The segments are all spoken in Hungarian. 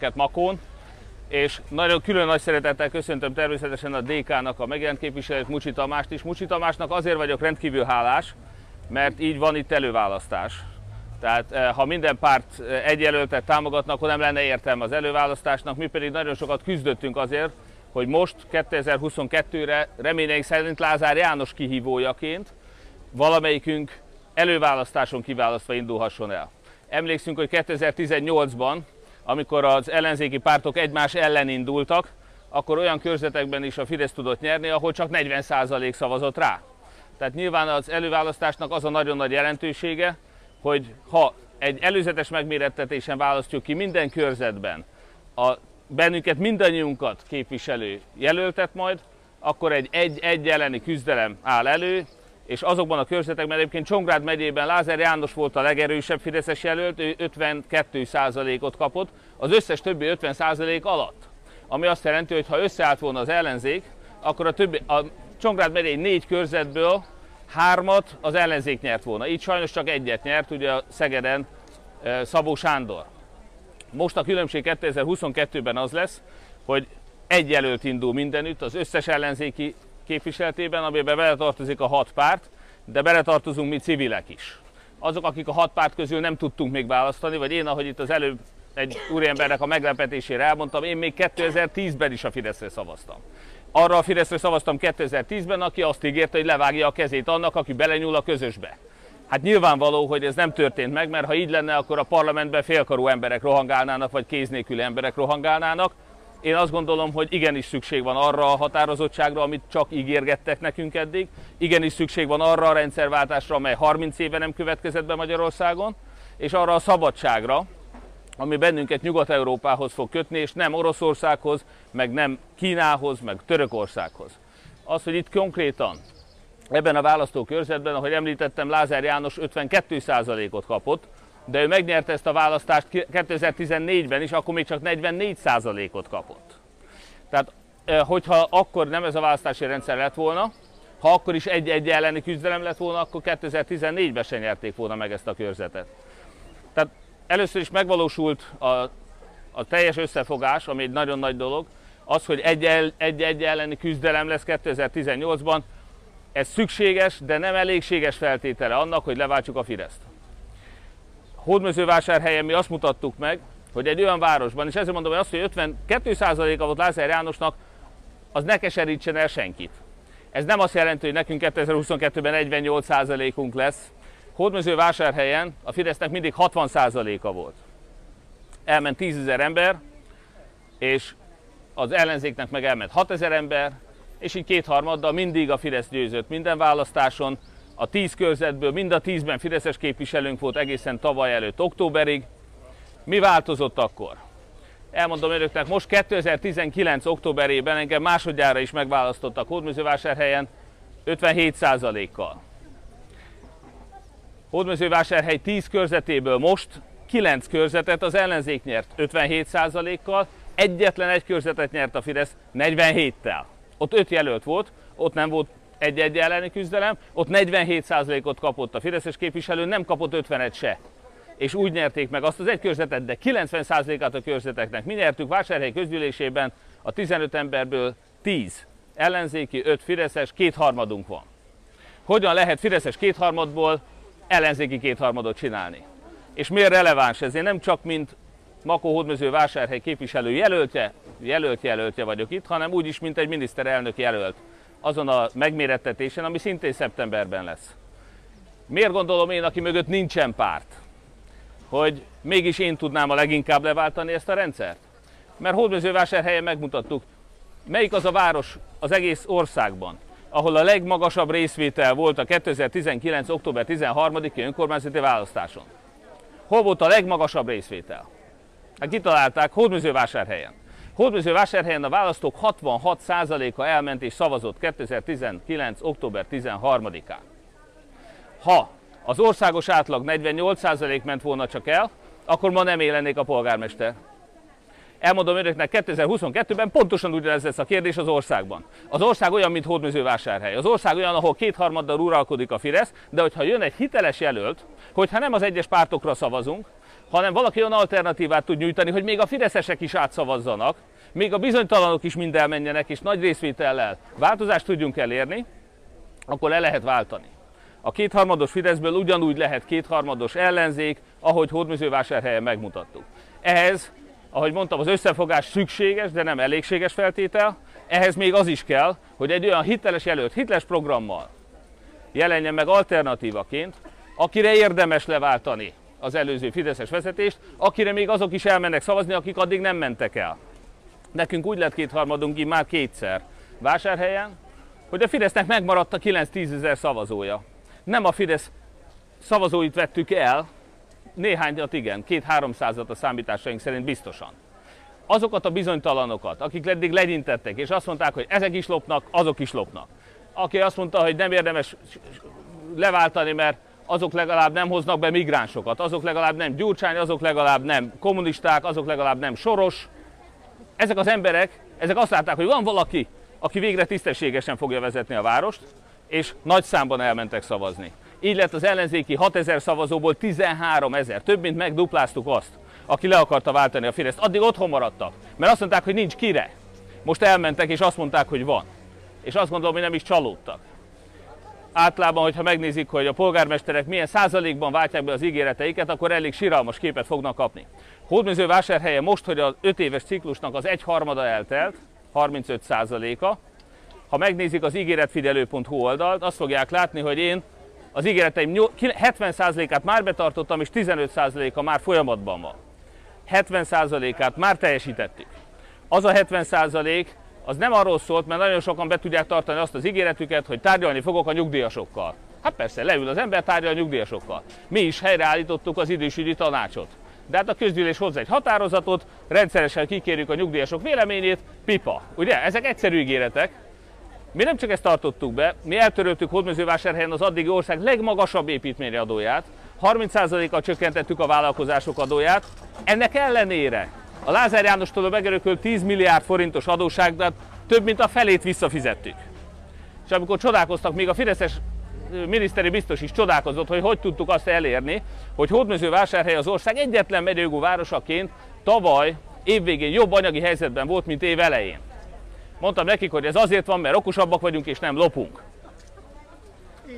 őket Makón, és nagyon külön nagy szeretettel köszöntöm természetesen a DK-nak a megjelent képviselőt, Mucsi Tamást is. Mucsi Tamásnak azért vagyok rendkívül hálás, mert így van itt előválasztás. Tehát eh, ha minden párt eh, egy jelöltet támogatna, akkor nem lenne értelme az előválasztásnak. Mi pedig nagyon sokat küzdöttünk azért, hogy most 2022-re reményeink szerint Lázár János kihívójaként valamelyikünk előválasztáson kiválasztva indulhasson el. Emlékszünk, hogy 2018-ban, amikor az ellenzéki pártok egymás ellen indultak, akkor olyan körzetekben is a Fidesz tudott nyerni, ahol csak 40% szavazott rá. Tehát nyilván az előválasztásnak az a nagyon nagy jelentősége, hogy ha egy előzetes megmérettetésen választjuk ki minden körzetben a bennünket, mindannyiunkat képviselő jelöltet majd, akkor egy egy-egy elleni küzdelem áll elő, és azokban a körzetekben egyébként Csongrád megyében Lázár János volt a legerősebb Fideszes jelölt, ő 52%-ot kapott, az összes többi 50% alatt. Ami azt jelenti, hogy ha összeállt volna az ellenzék, akkor a, többi, a Csongrád megyei négy körzetből hármat az ellenzék nyert volna. Így sajnos csak egyet nyert, ugye a Szegeden Szabó Sándor. Most a különbség 2022-ben az lesz, hogy egy jelölt indul mindenütt az összes ellenzéki képviseletében, amiben beletartozik a hat párt, de beletartozunk mi civilek is. Azok, akik a hat párt közül nem tudtunk még választani, vagy én, ahogy itt az előbb egy úriembernek a meglepetésére elmondtam, én még 2010-ben is a Fideszre szavaztam. Arra a Fideszre szavaztam 2010-ben, aki azt ígérte, hogy levágja a kezét annak, aki belenyúl a közösbe. Hát nyilvánvaló, hogy ez nem történt meg, mert ha így lenne, akkor a parlamentben félkarú emberek rohangálnának, vagy kéz nélküli emberek rohangálnának. Én azt gondolom, hogy igenis szükség van arra a határozottságra, amit csak ígérgettek nekünk eddig. Igenis szükség van arra a rendszerváltásra, amely 30 éve nem következett be Magyarországon, és arra a szabadságra, ami bennünket Nyugat-Európához fog kötni, és nem Oroszországhoz, meg nem Kínához, meg Törökországhoz. Az, hogy itt konkrétan ebben a választókörzetben, ahogy említettem, Lázár János 52%-ot kapott, de ő megnyerte ezt a választást 2014-ben is, akkor még csak 44%-ot kapott. Tehát, hogyha akkor nem ez a választási rendszer lett volna, ha akkor is egy-egy elleni küzdelem lett volna, akkor 2014-ben se nyerték volna meg ezt a körzetet. Tehát először is megvalósult a, a teljes összefogás, ami egy nagyon nagy dolog, az, hogy egy-egy elleni küzdelem lesz 2018-ban, ez szükséges, de nem elégséges feltétele annak, hogy leváltsuk a Fideszt. Hódmezővásárhelyen mi azt mutattuk meg, hogy egy olyan városban, és ezért mondom, hogy azt, hogy 52%-a volt Lázár Jánosnak, az ne keserítsen el senkit. Ez nem azt jelenti, hogy nekünk 2022-ben 48%-unk lesz. Hódmezővásárhelyen a Fidesznek mindig 60%-a volt. Elment 10 ezer ember, és az ellenzéknek meg elment 6 ezer ember, és így kétharmaddal mindig a Fidesz győzött minden választáson. A tíz körzetből mind a tízben Fideszes képviselőnk volt egészen tavaly előtt októberig. Mi változott akkor? Elmondom önöknek, most 2019. októberében engem másodjára is megválasztottak Hódmezővásárhelyen 57%-kal. Hódmezővásárhely 10 körzetéből most 9 körzetet az ellenzék nyert 57%-kal, egyetlen egy körzetet nyert a Fidesz 47-tel. Ott 5 jelölt volt, ott nem volt egy-egy elleni küzdelem, ott 47%-ot kapott a Fideszes képviselő, nem kapott 50-et se. És úgy nyerték meg azt az egy körzetet, de 90%-át a körzeteknek mi nyertük Vásárhely közgyűlésében, a 15 emberből 10 ellenzéki, 5 Fideszes, kétharmadunk van. Hogyan lehet Fideszes kétharmadból ellenzéki kétharmadot csinálni? És miért releváns ez? Én nem csak mint Makó Hódmező vásárhely képviselő jelöltje, jelölt jelöltje vagyok itt, hanem úgy is, mint egy miniszterelnök jelölt azon a megmérettetésen, ami szintén szeptemberben lesz. Miért gondolom én, aki mögött nincsen párt, hogy mégis én tudnám a leginkább leváltani ezt a rendszert? Mert Hódmezővásárhelyen megmutattuk, melyik az a város az egész országban, ahol a legmagasabb részvétel volt a 2019. október 13-i önkormányzati választáson. Hol volt a legmagasabb részvétel? Hát kitalálták Hódműzővásárhelyen. Hódműzővásárhelyen a választók 66%-a elment és szavazott 2019. október 13-án. Ha az országos átlag 48% ment volna csak el, akkor ma nem élennék a polgármester. Elmondom önöknek, 2022-ben pontosan ugyanez lesz a kérdés az országban. Az ország olyan, mint Hódműzővásárhely. Az ország olyan, ahol kétharmaddal uralkodik a Fidesz, de hogyha jön egy hiteles jelölt, hogyha nem az egyes pártokra szavazunk, hanem valaki olyan alternatívát tud nyújtani, hogy még a fideszesek is átszavazzanak, még a bizonytalanok is mind elmenjenek, és nagy részvétellel változást tudjunk elérni, akkor le lehet váltani. A kétharmados Fideszből ugyanúgy lehet kétharmados ellenzék, ahogy Hódműzővásárhelyen megmutattuk. Ehhez, ahogy mondtam, az összefogás szükséges, de nem elégséges feltétel. Ehhez még az is kell, hogy egy olyan hiteles jelölt, hiteles programmal jelenjen meg alternatívaként, akire érdemes leváltani az előző Fideszes vezetést, akire még azok is elmennek szavazni, akik addig nem mentek el. Nekünk úgy lett kétharmadunk ki már kétszer vásárhelyen, hogy a Fidesznek megmaradt a 9-10 ezer szavazója. Nem a Fidesz szavazóit vettük el, néhányat igen, két-háromszázat a számításaink szerint biztosan. Azokat a bizonytalanokat, akik eddig legyintettek, és azt mondták, hogy ezek is lopnak, azok is lopnak. Aki azt mondta, hogy nem érdemes leváltani, mert azok legalább nem hoznak be migránsokat, azok legalább nem Gyurcsány, azok legalább nem kommunisták, azok legalább nem Soros. Ezek az emberek, ezek azt látták, hogy van valaki, aki végre tisztességesen fogja vezetni a várost, és nagy számban elmentek szavazni. Így lett az ellenzéki 6000 szavazóból 13 ezer, több mint megdupláztuk azt, aki le akarta váltani a Fideszt. Addig otthon maradtak, mert azt mondták, hogy nincs kire. Most elmentek, és azt mondták, hogy van. És azt gondolom, hogy nem is csalódtak. Általában, hogyha megnézik, hogy a polgármesterek milyen százalékban váltják be az ígéreteiket, akkor elég siralmas képet fognak kapni. Hódműző vásárhelye most, hogy az 5 éves ciklusnak az egyharmada eltelt, 35 százaléka, ha megnézik az ígéretfigyelő.hu oldalt, azt fogják látni, hogy én az ígéreteim 70%-át már betartottam, és 15%-a már folyamatban van. 70%-át már teljesítettük. Az a 70% az nem arról szólt, mert nagyon sokan be tudják tartani azt az ígéretüket, hogy tárgyalni fogok a nyugdíjasokkal. Hát persze, leül az ember tárgyal a nyugdíjasokkal. Mi is helyreállítottuk az idősügyi tanácsot. De hát a közgyűlés hoz egy határozatot, rendszeresen kikérjük a nyugdíjasok véleményét, pipa. Ugye? Ezek egyszerű ígéretek, mi nem csak ezt tartottuk be, mi eltöröltük Hódmezővásárhelyen az addigi ország legmagasabb építményi adóját, 30%-kal csökkentettük a vállalkozások adóját, ennek ellenére a Lázár Jánostól megörökölt 10 milliárd forintos adósságot több mint a felét visszafizettük. És amikor csodálkoztak, még a Fideszes miniszteri biztos is csodálkozott, hogy hogy tudtuk azt elérni, hogy Hódmezővásárhely az ország egyetlen megyőgó városaként tavaly évvégén jobb anyagi helyzetben volt, mint év elején. Mondtam nekik, hogy ez azért van, mert okosabbak vagyunk és nem lopunk.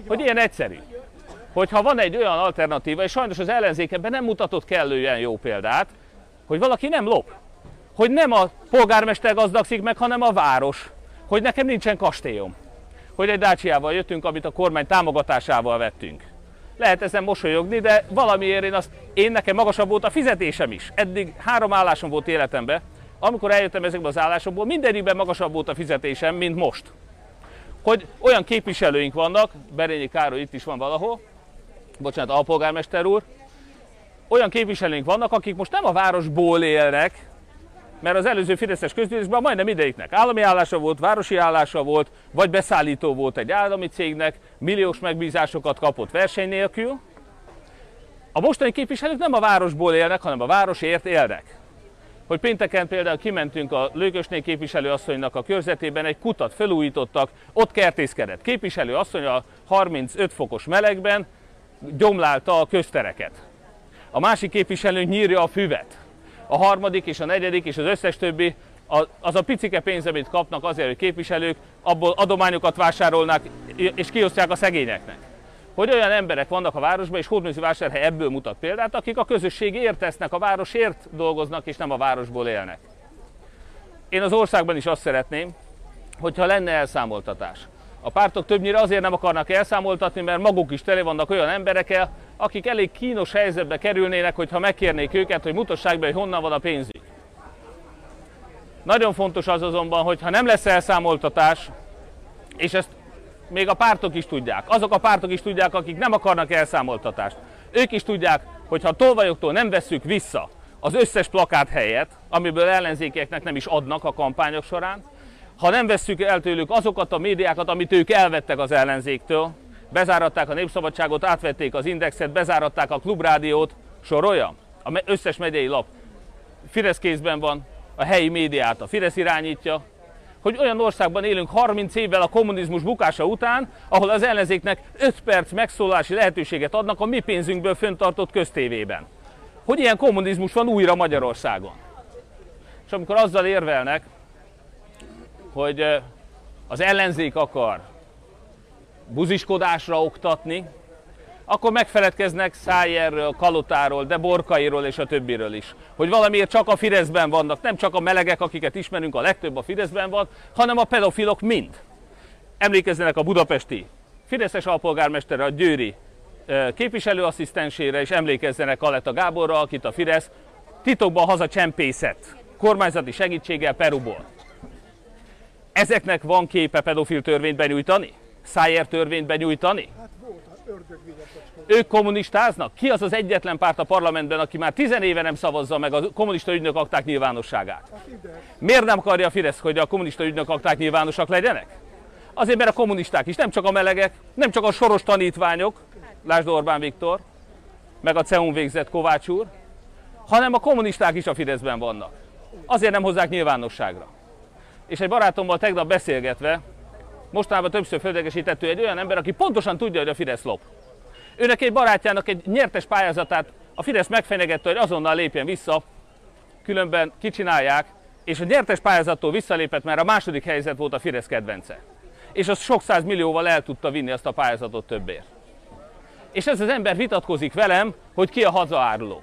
Hogy ilyen egyszerű. Hogyha van egy olyan alternatíva, és sajnos az ellenzék ebben nem mutatott kellően jó példát, hogy valaki nem lop. Hogy nem a polgármester gazdagszik meg, hanem a város. Hogy nekem nincsen kastélyom. Hogy egy dácsiával jöttünk, amit a kormány támogatásával vettünk. Lehet ezen mosolyogni, de valamiért én azt, én nekem magasabb volt a fizetésem is. Eddig három állásom volt életemben, amikor eljöttem ezekbe az állásokból, mindegyikben magasabb volt a fizetésem, mint most. Hogy olyan képviselőink vannak, Berényi Károly itt is van valahol, bocsánat, alpolgármester úr, olyan képviselőink vannak, akik most nem a városból élnek, mert az előző Fideszes közgyűlésben majdnem idejüknek állami állása volt, városi állása volt, vagy beszállító volt egy állami cégnek, milliós megbízásokat kapott verseny nélkül. A mostani képviselők nem a városból élnek, hanem a városért élnek hogy pénteken például kimentünk a Lőkösné képviselőasszonynak a körzetében, egy kutat felújítottak, ott kertészkedett. Képviselő asszony a 35 fokos melegben gyomlálta a köztereket. A másik képviselő nyírja a füvet. A harmadik és a negyedik és az összes többi az a picike pénz, amit kapnak azért, hogy képviselők, abból adományokat vásárolnak és kiosztják a szegényeknek hogy olyan emberek vannak a városban, és Hódműzővásárhely ebből mutat példát, akik a közösségért tesznek, a városért dolgoznak, és nem a városból élnek. Én az országban is azt szeretném, hogyha lenne elszámoltatás. A pártok többnyire azért nem akarnak elszámoltatni, mert maguk is tele vannak olyan emberekkel, akik elég kínos helyzetbe kerülnének, hogyha megkérnék őket, hogy mutassák be, hogy honnan van a pénzük. Nagyon fontos az azonban, hogy ha nem lesz elszámoltatás, és ezt még a pártok is tudják. Azok a pártok is tudják, akik nem akarnak elszámoltatást. Ők is tudják, hogy ha a tolvajoktól nem vesszük vissza az összes plakát helyet, amiből ellenzékeknek nem is adnak a kampányok során, ha nem vesszük el tőlük azokat a médiákat, amit ők elvettek az ellenzéktől, bezáratták a Népszabadságot, átvették az Indexet, bezáratták a Klubrádiót, sorolja, a összes megyei lap Fidesz kézben van, a helyi médiát a Fidesz irányítja, hogy olyan országban élünk 30 évvel a kommunizmus bukása után, ahol az ellenzéknek 5 perc megszólási lehetőséget adnak a mi pénzünkből föntartott köztévében. hogy ilyen kommunizmus van újra Magyarországon. És amikor azzal érvelnek, hogy az ellenzék akar buziskodásra oktatni, akkor megfeledkeznek Szájerről, Kalotáról, de Borkairól és a többiről is. Hogy valamiért csak a Fideszben vannak, nem csak a melegek, akiket ismerünk, a legtöbb a Fideszben van, hanem a pedofilok mind. Emlékezzenek a budapesti Fideszes alpolgármestere, a Győri képviselőasszisztensére, és emlékezzenek Kaleta Gáborra, akit a Fidesz titokban haza csempészet kormányzati segítséggel Peruból. Ezeknek van képe pedofil törvényt benyújtani? Szájer törvényt benyújtani? Hát ők kommunistáznak? Ki az az egyetlen párt a parlamentben, aki már tizen éve nem szavazza meg a kommunista ügynök akták nyilvánosságát? Miért nem akarja a Fidesz, hogy a kommunista ügynök akták nyilvánosak legyenek? Azért, mert a kommunisták is, nem csak a melegek, nem csak a soros tanítványok, lásd Orbán Viktor, meg a CEUN végzett Kovács úr, hanem a kommunisták is a Fideszben vannak. Azért nem hozzák nyilvánosságra. És egy barátommal tegnap beszélgetve, mostanában többször földegesített egy olyan ember, aki pontosan tudja, hogy a Fidesz lop. Őnek egy barátjának egy nyertes pályázatát a Fidesz megfenyegette, hogy azonnal lépjen vissza, különben kicsinálják, és a nyertes pályázattól visszalépett, mert a második helyzet volt a Fidesz kedvence. És az sok száz millióval el tudta vinni azt a pályázatot többért. És ez az ember vitatkozik velem, hogy ki a hazaáruló.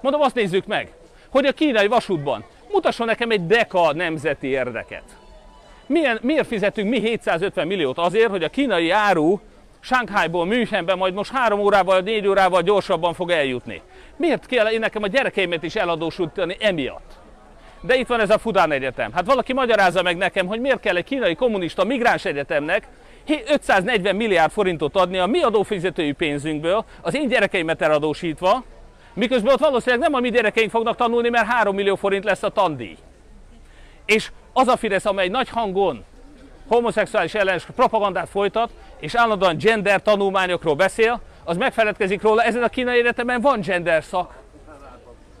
Mondom, azt nézzük meg, hogy a kínai vasútban mutasson nekem egy deka nemzeti érdeket. Milyen, miért fizetünk mi 750 milliót azért, hogy a kínai áru Sánkhájból Münchenbe majd most három órával, négy órával gyorsabban fog eljutni. Miért kell én nekem a gyerekeimet is eladósítani emiatt? De itt van ez a Fudán Egyetem. Hát valaki magyarázza meg nekem, hogy miért kell egy kínai kommunista migráns egyetemnek 540 milliárd forintot adni a mi adófizetői pénzünkből, az én gyerekeimet eladósítva, miközben ott valószínűleg nem a mi gyerekeink fognak tanulni, mert 3 millió forint lesz a tandíj. És az a Fidesz, amely nagy hangon homoszexuális ellenes propagandát folytat, és állandóan gender tanulmányokról beszél, az megfeledkezik róla, ezen a kínai egyetemen van gender szak.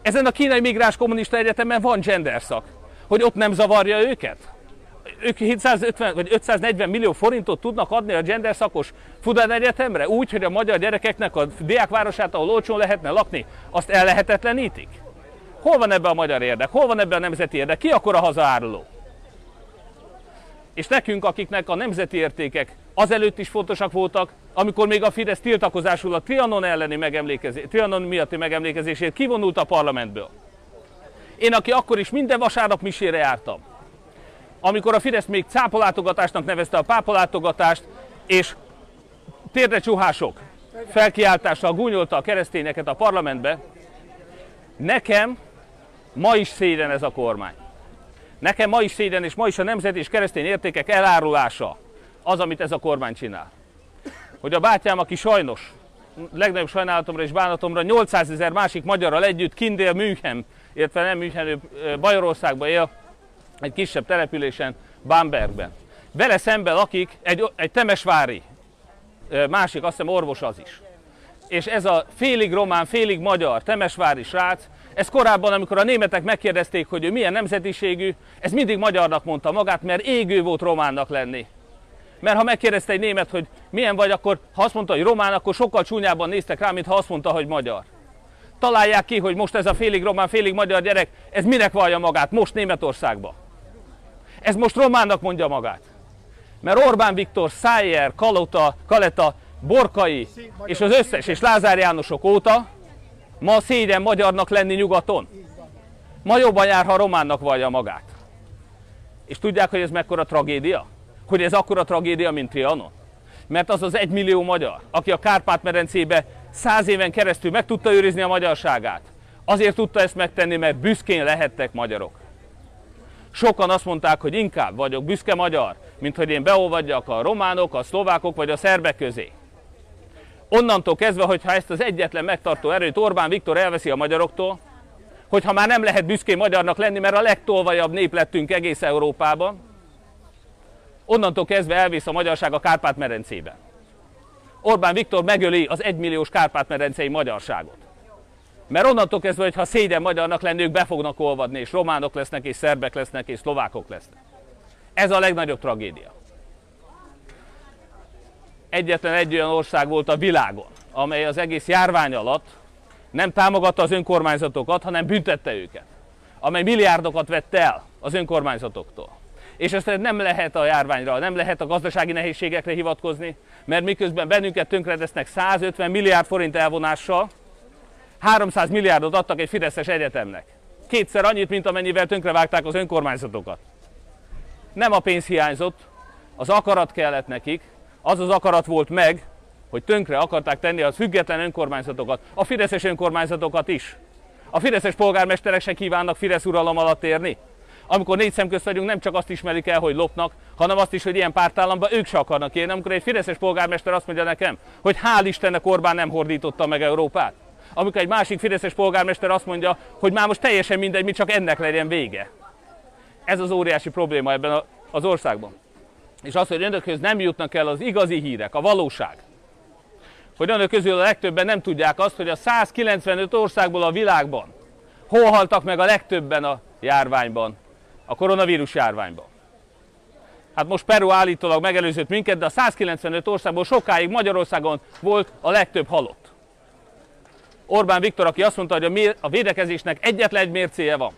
Ezen a kínai migráns kommunista egyetemen van gender szak. Hogy ott nem zavarja őket? Ők 750 vagy 540 millió forintot tudnak adni a gender szakos Fudán Egyetemre, úgy, hogy a magyar gyerekeknek a diákvárosát, ahol olcsón lehetne lakni, azt ellehetetlenítik? Hol van ebbe a magyar érdek? Hol van ebbe a nemzeti érdek? Ki akkor a hazaáruló? És nekünk, akiknek a nemzeti értékek azelőtt is fontosak voltak, amikor még a Fidesz tiltakozásul a Trianon, elleni megemlékezés, Trianon miatti megemlékezésért kivonult a parlamentből. Én, aki akkor is minden vasárnap misére jártam, amikor a Fidesz még cápolátogatásnak nevezte a pápolátogatást, és térdre csuhások felkiáltással gúnyolta a keresztényeket a parlamentbe, nekem ma is szégyen ez a kormány. Nekem ma is szégyen, és ma is a nemzeti és keresztény értékek elárulása az, amit ez a kormány csinál. Hogy a bátyám, aki sajnos, legnagyobb sajnálatomra és bánatomra 800 ezer másik magyarral együtt Kindél München, illetve nem München, Bajorországban él, egy kisebb településen, Bambergben. Vele szemben lakik egy, egy temesvári másik, azt hiszem orvos az is. És ez a félig román, félig magyar temesvári srác, ez korábban, amikor a németek megkérdezték, hogy ő milyen nemzetiségű, ez mindig magyarnak mondta magát, mert égő volt románnak lenni. Mert ha megkérdezte egy német, hogy milyen vagy, akkor ha azt mondta, hogy román, akkor sokkal csúnyában néztek rá, mint ha azt mondta, hogy magyar. Találják ki, hogy most ez a félig román, félig magyar gyerek, ez minek vallja magát most Németországba. Ez most románnak mondja magát. Mert Orbán Viktor, Szájer, Kalota, Kaleta, Borkai és az összes, és Lázár Jánosok óta Ma szégyen magyarnak lenni nyugaton. Ma jobban jár, ha románnak vallja magát. És tudják, hogy ez mekkora tragédia? Hogy ez akkora tragédia, mint Trianon? Mert az az egymillió magyar, aki a Kárpát-medencébe száz éven keresztül meg tudta őrizni a magyarságát. Azért tudta ezt megtenni, mert büszkén lehettek magyarok. Sokan azt mondták, hogy inkább vagyok büszke magyar, mint hogy én beolvadjak a románok, a szlovákok vagy a szerbek közé. Onnantól kezdve, hogyha ezt az egyetlen megtartó erőt Orbán Viktor elveszi a magyaroktól, hogyha már nem lehet büszkén magyarnak lenni, mert a legtolvajabb nép lettünk egész Európában, onnantól kezdve elvész a magyarság a Kárpát-medencébe. Orbán Viktor megöli az egymilliós Kárpát-medencei magyarságot. Mert onnantól kezdve, hogy ha szégyen magyarnak lenni, ők be fognak olvadni, és románok lesznek, és szerbek lesznek, és szlovákok lesznek. Ez a legnagyobb tragédia egyetlen egy olyan ország volt a világon, amely az egész járvány alatt nem támogatta az önkormányzatokat, hanem büntette őket, amely milliárdokat vett el az önkormányzatoktól. És ezt nem lehet a járványra, nem lehet a gazdasági nehézségekre hivatkozni, mert miközben bennünket tönkretesznek 150 milliárd forint elvonással, 300 milliárdot adtak egy Fideszes egyetemnek. Kétszer annyit, mint amennyivel tönkrevágták az önkormányzatokat. Nem a pénz hiányzott, az akarat kellett nekik, az az akarat volt meg, hogy tönkre akarták tenni az független önkormányzatokat, a fideszes önkormányzatokat is. A fideszes polgármesterek se kívánnak Fidesz uralom alatt érni. Amikor négy szem közt vagyunk, nem csak azt ismerik el, hogy lopnak, hanem azt is, hogy ilyen pártállamban ők se akarnak élni. Amikor egy fideszes polgármester azt mondja nekem, hogy hál' Istennek Orbán nem hordította meg Európát. Amikor egy másik fideszes polgármester azt mondja, hogy már most teljesen mindegy, mi csak ennek legyen vége. Ez az óriási probléma ebben az országban. És az, hogy önökhöz nem jutnak el az igazi hírek, a valóság hogy önök közül a legtöbben nem tudják azt, hogy a 195 országból a világban hol haltak meg a legtöbben a járványban, a koronavírus járványban. Hát most Peru állítólag megelőzött minket, de a 195 országból sokáig Magyarországon volt a legtöbb halott. Orbán Viktor, aki azt mondta, hogy a védekezésnek egyetlen egy mércéje van,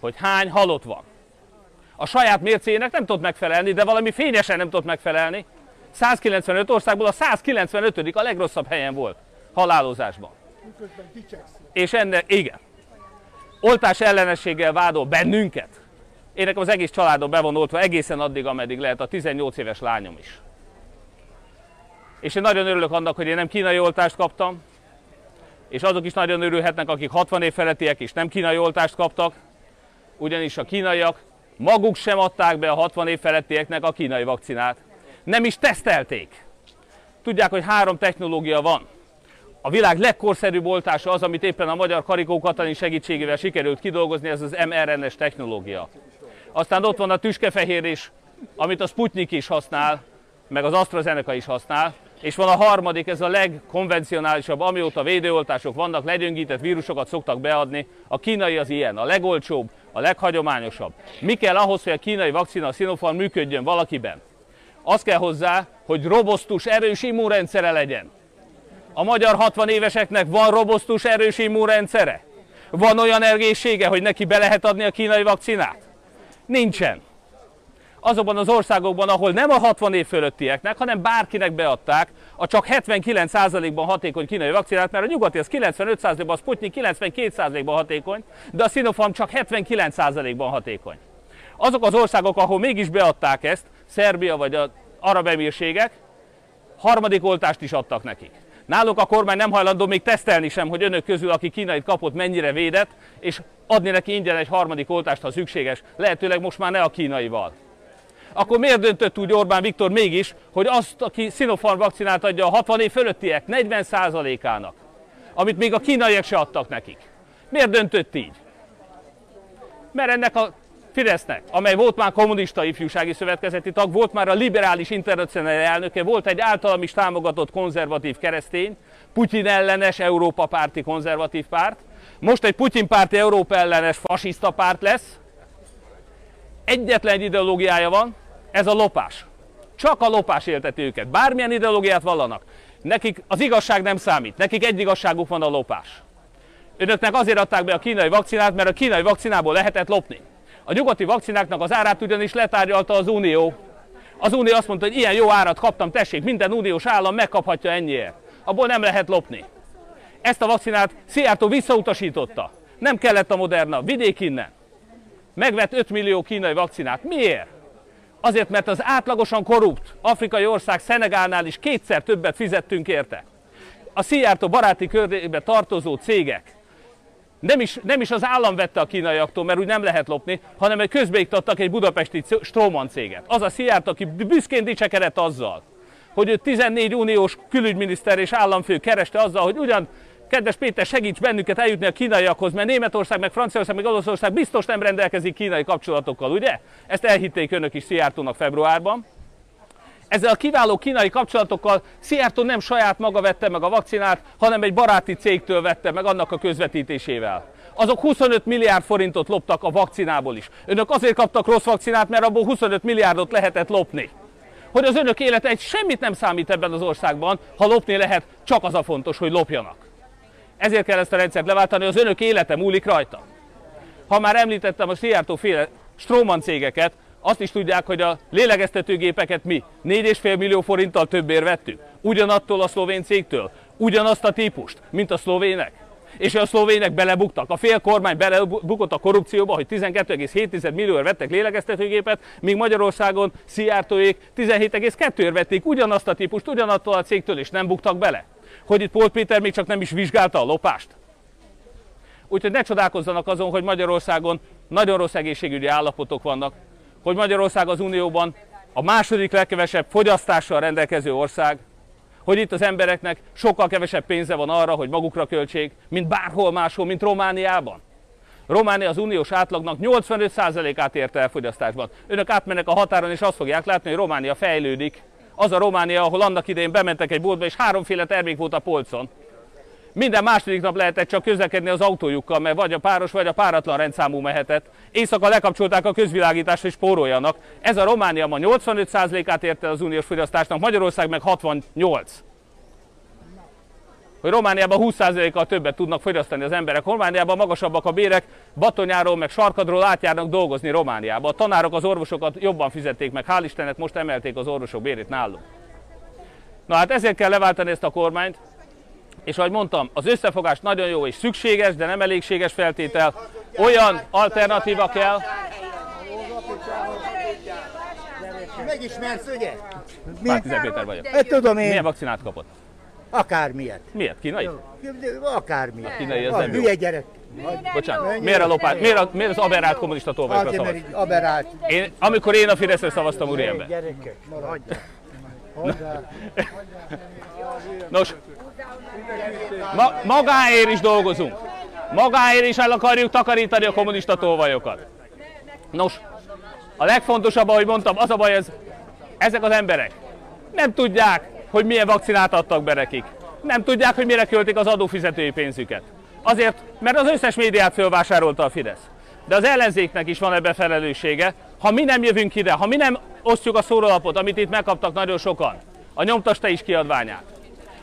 hogy hány halott van. A saját mércéjének nem tudott megfelelni, de valami fényesen nem tudott megfelelni, 195 országból a 195 a legrosszabb helyen volt halálozásban. És ennek, igen, oltás ellenességgel vádol bennünket. Én nekem az egész családom be van oltva egészen addig, ameddig lehet a 18 éves lányom is. És én nagyon örülök annak, hogy én nem kínai oltást kaptam, és azok is nagyon örülhetnek, akik 60 év felettiek és nem kínai oltást kaptak, ugyanis a kínaiak maguk sem adták be a 60 év felettieknek a kínai vakcinát nem is tesztelték. Tudják, hogy három technológia van. A világ legkorszerűbb oltása az, amit éppen a magyar Karikó Katalin segítségével sikerült kidolgozni, ez az mRNS technológia. Aztán ott van a tüskefehér is, amit a Sputnik is használ, meg az AstraZeneca is használ, és van a harmadik, ez a legkonvencionálisabb, amióta védőoltások vannak, legyöngített vírusokat szoktak beadni. A kínai az ilyen, a legolcsóbb, a leghagyományosabb. Mi kell ahhoz, hogy a kínai vakcina, a Sinopharm működjön valakiben? Az kell hozzá, hogy robosztus, erős immunrendszere legyen. A magyar 60 éveseknek van robosztus, erős immunrendszere? Van olyan egészsége, hogy neki be lehet adni a kínai vakcinát? Nincsen. Azokban az országokban, ahol nem a 60 év fölöttieknek, hanem bárkinek beadták, a csak 79%-ban hatékony kínai vakcinát, mert a nyugati az 95%-ban, a Sputnik 92%-ban hatékony, de a Sinopharm csak 79%-ban hatékony. Azok az országok, ahol mégis beadták ezt, Szerbia vagy az arab emírségek, harmadik oltást is adtak nekik. Náluk a kormány nem hajlandó még tesztelni sem, hogy önök közül, aki kínait kapott, mennyire védett, és adni neki ingyen egy harmadik oltást, ha szükséges, lehetőleg most már ne a kínaival. Akkor miért döntött úgy Orbán Viktor mégis, hogy azt, aki Sinopharm vakcinát adja a 60 év fölöttiek 40%-ának, amit még a kínaiak se adtak nekik? Miért döntött így? Mert ennek a Fidesznek, amely volt már kommunista ifjúsági szövetkezeti tag, volt már a liberális internacionál elnöke, volt egy általam is támogatott konzervatív keresztény, Putyin ellenes Európa párti konzervatív párt, most egy Putyin párti Európa ellenes fasiszta párt lesz. Egyetlen egy ideológiája van, ez a lopás. Csak a lopás élteti őket. Bármilyen ideológiát vallanak. Nekik az igazság nem számít. Nekik egy igazságuk van a lopás. Önöknek azért adták be a kínai vakcinát, mert a kínai vakcinából lehetett lopni. A nyugati vakcináknak az árát ugyanis letárgyalta az Unió. Az Unió azt mondta, hogy ilyen jó árat kaptam, tessék, minden uniós állam megkaphatja ennyiért. Abból nem lehet lopni. Ezt a vakcinát Szijjártó visszautasította. Nem kellett a Moderna, vidék innen. Megvett 5 millió kínai vakcinát. Miért? Azért, mert az átlagosan korrupt afrikai ország Szenegálnál is kétszer többet fizettünk érte. A Szijjártó baráti körébe tartozó cégek nem is, nem is az állam vette a kínaiaktól, mert úgy nem lehet lopni, hanem egy közbeiktattak egy budapesti Stroman céget. Az a Szijjárt, aki büszkén dicsekedett azzal, hogy ő 14 uniós külügyminiszter és államfő kereste azzal, hogy ugyan kedves Péter, segíts bennünket eljutni a kínaiakhoz, mert Németország, meg Franciaország, meg Olaszország biztos nem rendelkezik kínai kapcsolatokkal, ugye? Ezt elhitték önök is Szijjártónak februárban. Ezzel a kiváló kínai kapcsolatokkal Szijjártó nem saját maga vette meg a vakcinát, hanem egy baráti cégtől vette meg annak a közvetítésével. Azok 25 milliárd forintot loptak a vakcinából is. Önök azért kaptak rossz vakcinát, mert abból 25 milliárdot lehetett lopni. Hogy az önök élete egy semmit nem számít ebben az országban, ha lopni lehet, csak az a fontos, hogy lopjanak. Ezért kell ezt a rendszert leváltani, az önök élete múlik rajta. Ha már említettem a Szijjártó féle Stroman cégeket, azt is tudják, hogy a lélegeztetőgépeket mi 4,5 millió forinttal többért vettük. Ugyanattól a szlovén cégtől. Ugyanazt a típust, mint a szlovének. És a szlovének belebuktak. A fél kormány belebukott a korrupcióba, hogy 12,7 millióért vettek lélegeztetőgépet, míg Magyarországon Szijjártóék 17,2-ért vették ugyanazt a típust, ugyanattól a cégtől, és nem buktak bele. Hogy itt Polt Péter még csak nem is vizsgálta a lopást. Úgyhogy ne csodálkozzanak azon, hogy Magyarországon nagyon rossz egészségügyi állapotok vannak, hogy Magyarország az Unióban a második legkevesebb fogyasztással rendelkező ország, hogy itt az embereknek sokkal kevesebb pénze van arra, hogy magukra költsék, mint bárhol máshol, mint Romániában. Románia az uniós átlagnak 85%-át érte el fogyasztásban. Önök átmennek a határon, és azt fogják látni, hogy Románia fejlődik. Az a Románia, ahol annak idején bementek egy boltba, és háromféle termék volt a polcon. Minden második nap lehetett csak közlekedni az autójukkal, mert vagy a páros, vagy a páratlan rendszámú mehetett. Éjszaka lekapcsolták a közvilágítást, és spóroljanak. Ez a Románia ma 85%-át érte az uniós fogyasztásnak, Magyarország meg 68 hogy Romániában 20%-kal többet tudnak fogyasztani az emberek. Romániában magasabbak a bérek, Batonyáról meg Sarkadról átjárnak dolgozni Romániába. A tanárok, az orvosokat jobban fizették meg, hál' Istennek most emelték az orvosok bérét nálunk. Na hát ezért kell leváltani ezt a kormányt, és ahogy mondtam, az összefogás nagyon jó és szükséges, de nem elégséges feltétel. Olyan alternatíva kell. Megismersz, ugye? Mi? Pártizer Péter vagyok. Hát tudom én. Milyen vakcinát kapott? Akármilyet. Miért? Kínai? Akármilyet. Kínai A nem jó. hülye gyerek. Bocsánat, miért, a lopát, miért, a, miért az aberrált kommunista tolvajokra Azért, szavaz? aberált. Én, amikor én a Fideszre szavaztam, úriember. Gyerekek, maradj. Hozzá. Nos, ma, magáért is dolgozunk. Magáért is el akarjuk takarítani a kommunista tolvajokat. Nos, a legfontosabb, ahogy mondtam, az a baj, ez, ezek az emberek nem tudják, hogy milyen vakcinát adtak be nekik. Nem tudják, hogy mire költik az adófizetői pénzüket. Azért, mert az összes médiát fölvásárolta a Fidesz. De az ellenzéknek is van ebbe felelőssége. Ha mi nem jövünk ide, ha mi nem osztjuk a szórólapot, amit itt megkaptak nagyon sokan, a nyomtasta is kiadványát,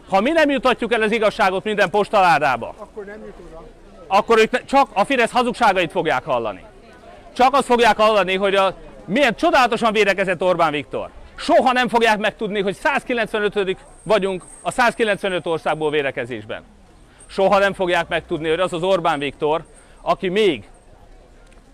ha mi nem jutatjuk el az igazságot minden postaládába, akkor nem jut oda. Akkor ők csak a Fidesz hazugságait fogják hallani. Csak azt fogják hallani, hogy a, milyen csodálatosan védekezett Orbán Viktor. Soha nem fogják megtudni, hogy 195 vagyunk a 195 országból védekezésben. Soha nem fogják megtudni, hogy az az Orbán Viktor, aki még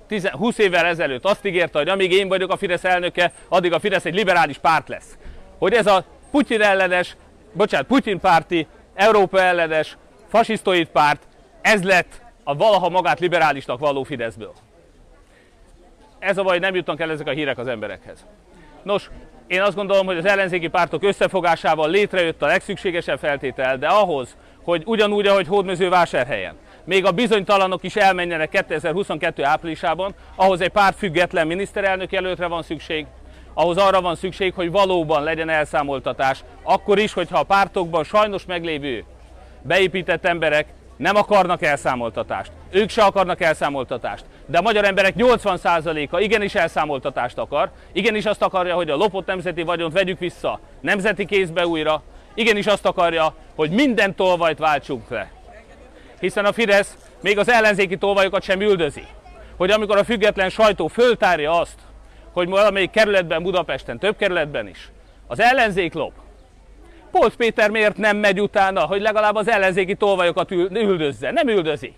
10 20 évvel ezelőtt azt ígérte, hogy amíg én vagyok a Fidesz elnöke, addig a Fidesz egy liberális párt lesz. Hogy ez a Putyin ellenes, bocsánat, Putyin párti, Európa ellenes, fasisztoid párt, ez lett a valaha magát liberálisnak valló Fideszből. Ez a baj, nem jutnak el ezek a hírek az emberekhez. Nos, én azt gondolom, hogy az ellenzéki pártok összefogásával létrejött a legszükségesebb feltétel, de ahhoz, hogy ugyanúgy, ahogy Hódmezővásárhelyen, még a bizonytalanok is elmenjenek 2022 áprilisában, ahhoz egy párt független miniszterelnök jelöltre van szükség, ahhoz arra van szükség, hogy valóban legyen elszámoltatás, akkor is, hogyha a pártokban sajnos meglévő beépített emberek nem akarnak elszámoltatást. Ők se akarnak elszámoltatást. De a magyar emberek 80%-a igenis elszámoltatást akar. Igenis azt akarja, hogy a lopott nemzeti vagyont vegyük vissza nemzeti kézbe újra. Igenis azt akarja, hogy minden tolvajt váltsunk le. Hiszen a Fidesz még az ellenzéki tolvajokat sem üldözi. Hogy amikor a független sajtó föltárja azt, hogy valamelyik kerületben, Budapesten, több kerületben is, az ellenzék lop, Polt Péter miért nem megy utána, hogy legalább az ellenzéki tolvajokat ül- üldözze? Nem üldözi.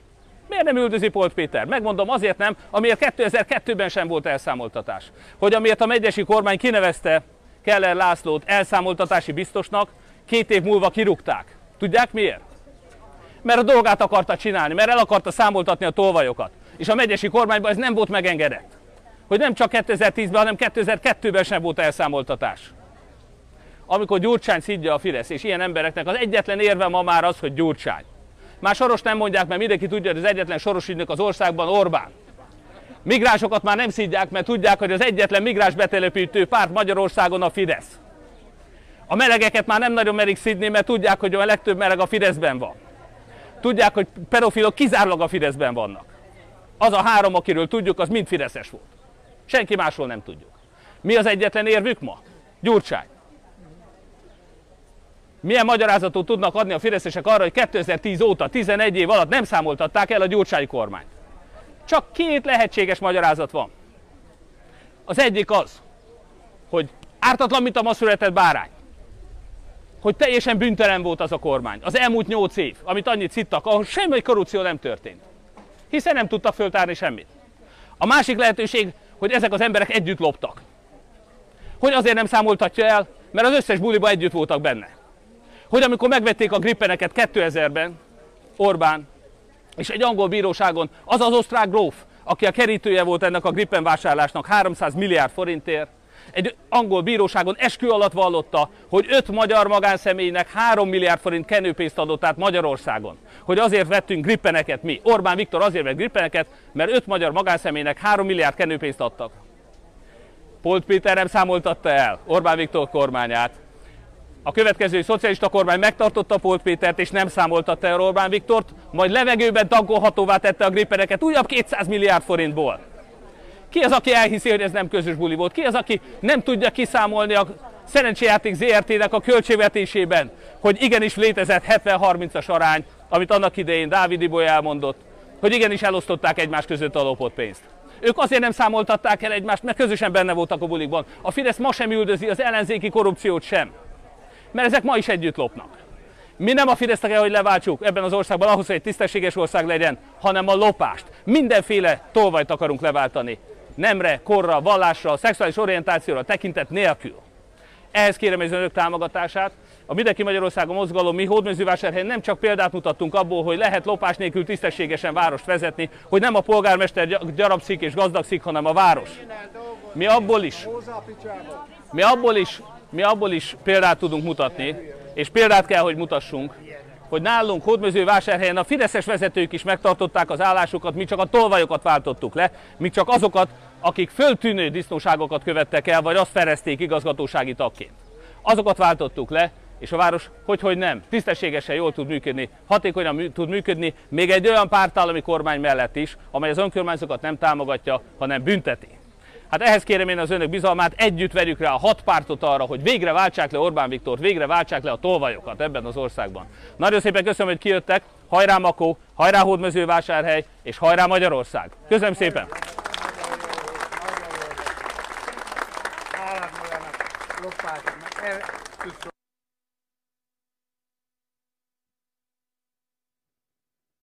Miért nem üldözi Polt Péter? Megmondom, azért nem, amiért 2002-ben sem volt elszámoltatás. Hogy amiért a megyesi kormány kinevezte Keller Lászlót elszámoltatási biztosnak, két év múlva kirúgták. Tudják miért? Mert a dolgát akarta csinálni, mert el akarta számoltatni a tolvajokat. És a megyesi kormányban ez nem volt megengedett. Hogy nem csak 2010-ben, hanem 2002-ben sem volt elszámoltatás amikor Gyurcsány szidja a Fidesz, és ilyen embereknek az egyetlen érve ma már az, hogy Gyurcsány. Már Soros nem mondják, mert mindenki tudja, hogy az egyetlen soros ügynök az országban Orbán. Migránsokat már nem szidják, mert tudják, hogy az egyetlen migráns betelepítő párt Magyarországon a Fidesz. A melegeket már nem nagyon merik szidni, mert tudják, hogy a legtöbb meleg a Fideszben van. Tudják, hogy pedofilok kizárólag a Fideszben vannak. Az a három, akiről tudjuk, az mind Fideszes volt. Senki másról nem tudjuk. Mi az egyetlen érvük ma? Gyurcsány. Milyen magyarázatot tudnak adni a fideszesek arra, hogy 2010 óta, 11 év alatt nem számoltatták el a gyurcsány kormányt? Csak két lehetséges magyarázat van. Az egyik az, hogy ártatlan, mint a ma született bárány. Hogy teljesen büntelen volt az a kormány. Az elmúlt nyolc év, amit annyit szittak, ahol semmi korrupció nem történt. Hiszen nem tudtak föltárni semmit. A másik lehetőség, hogy ezek az emberek együtt loptak. Hogy azért nem számoltatja el, mert az összes buliba együtt voltak benne. Hogy amikor megvették a grippeneket 2000-ben, Orbán, és egy angol bíróságon az az osztrák gróf, aki a kerítője volt ennek a grippen vásárlásnak 300 milliárd forintért, egy angol bíróságon eskü alatt vallotta, hogy öt magyar magánszemélynek 3 milliárd forint kenőpénzt adott át Magyarországon. Hogy azért vettünk grippeneket mi. Orbán Viktor azért vett grippeneket, mert öt magyar magánszemélynek 3 milliárd kenőpénzt adtak. Polt Péter nem számoltatta el Orbán Viktor kormányát. A következő szocialista kormány megtartotta Polt Pétert és nem számoltatta el Orbán Viktort, majd levegőben tankolhatóvá tette a grippeneket újabb 200 milliárd forintból. Ki az, aki elhiszi, hogy ez nem közös buli volt? Ki az, aki nem tudja kiszámolni a szerencséjáték ZRT-nek a költségvetésében, hogy igenis létezett 70-30-as arány, amit annak idején Dávid Iboly elmondott, hogy igenis elosztották egymás között a lopott pénzt. Ők azért nem számoltatták el egymást, mert közösen benne voltak a bulikban. A Fidesz ma sem üldözi az ellenzéki korrupciót sem. Mert ezek ma is együtt lopnak. Mi nem a Fideszt kell, hogy leváltsuk ebben az országban ahhoz, hogy egy tisztességes ország legyen, hanem a lopást. Mindenféle tolvajt akarunk leváltani nemre, korra, vallásra, szexuális orientációra tekintet nélkül. Ehhez kérem az önök támogatását. A Mindenki Magyarországon mozgalom mi Hódmezővásárhelyen nem csak példát mutattunk abból, hogy lehet lopás nélkül tisztességesen várost vezetni, hogy nem a polgármester gyarapszik és gazdagszik, hanem a város. Mi abból is, mi abból is, mi abból is példát tudunk mutatni, és példát kell, hogy mutassunk, hogy nálunk Hódmezővásárhelyen a fideszes vezetők is megtartották az állásukat, mi csak a tolvajokat váltottuk le, mi csak azokat, akik föltűnő disznóságokat követtek el, vagy azt ferezték igazgatósági tagként. Azokat váltottuk le, és a város hogy, hogy nem, tisztességesen jól tud működni, hatékonyan tud működni, még egy olyan pártállami kormány mellett is, amely az önkormányzatokat nem támogatja, hanem bünteti. Hát ehhez kérem én az önök bizalmát, együtt vegyük rá a hat pártot arra, hogy végre váltsák le Orbán Viktort, végre váltsák le a tolvajokat ebben az országban. Nagyon szépen köszönöm, hogy kijöttek, hajrá Makó, hajrá Hódmezővásárhely, és hajrá Magyarország. Köszönöm szépen!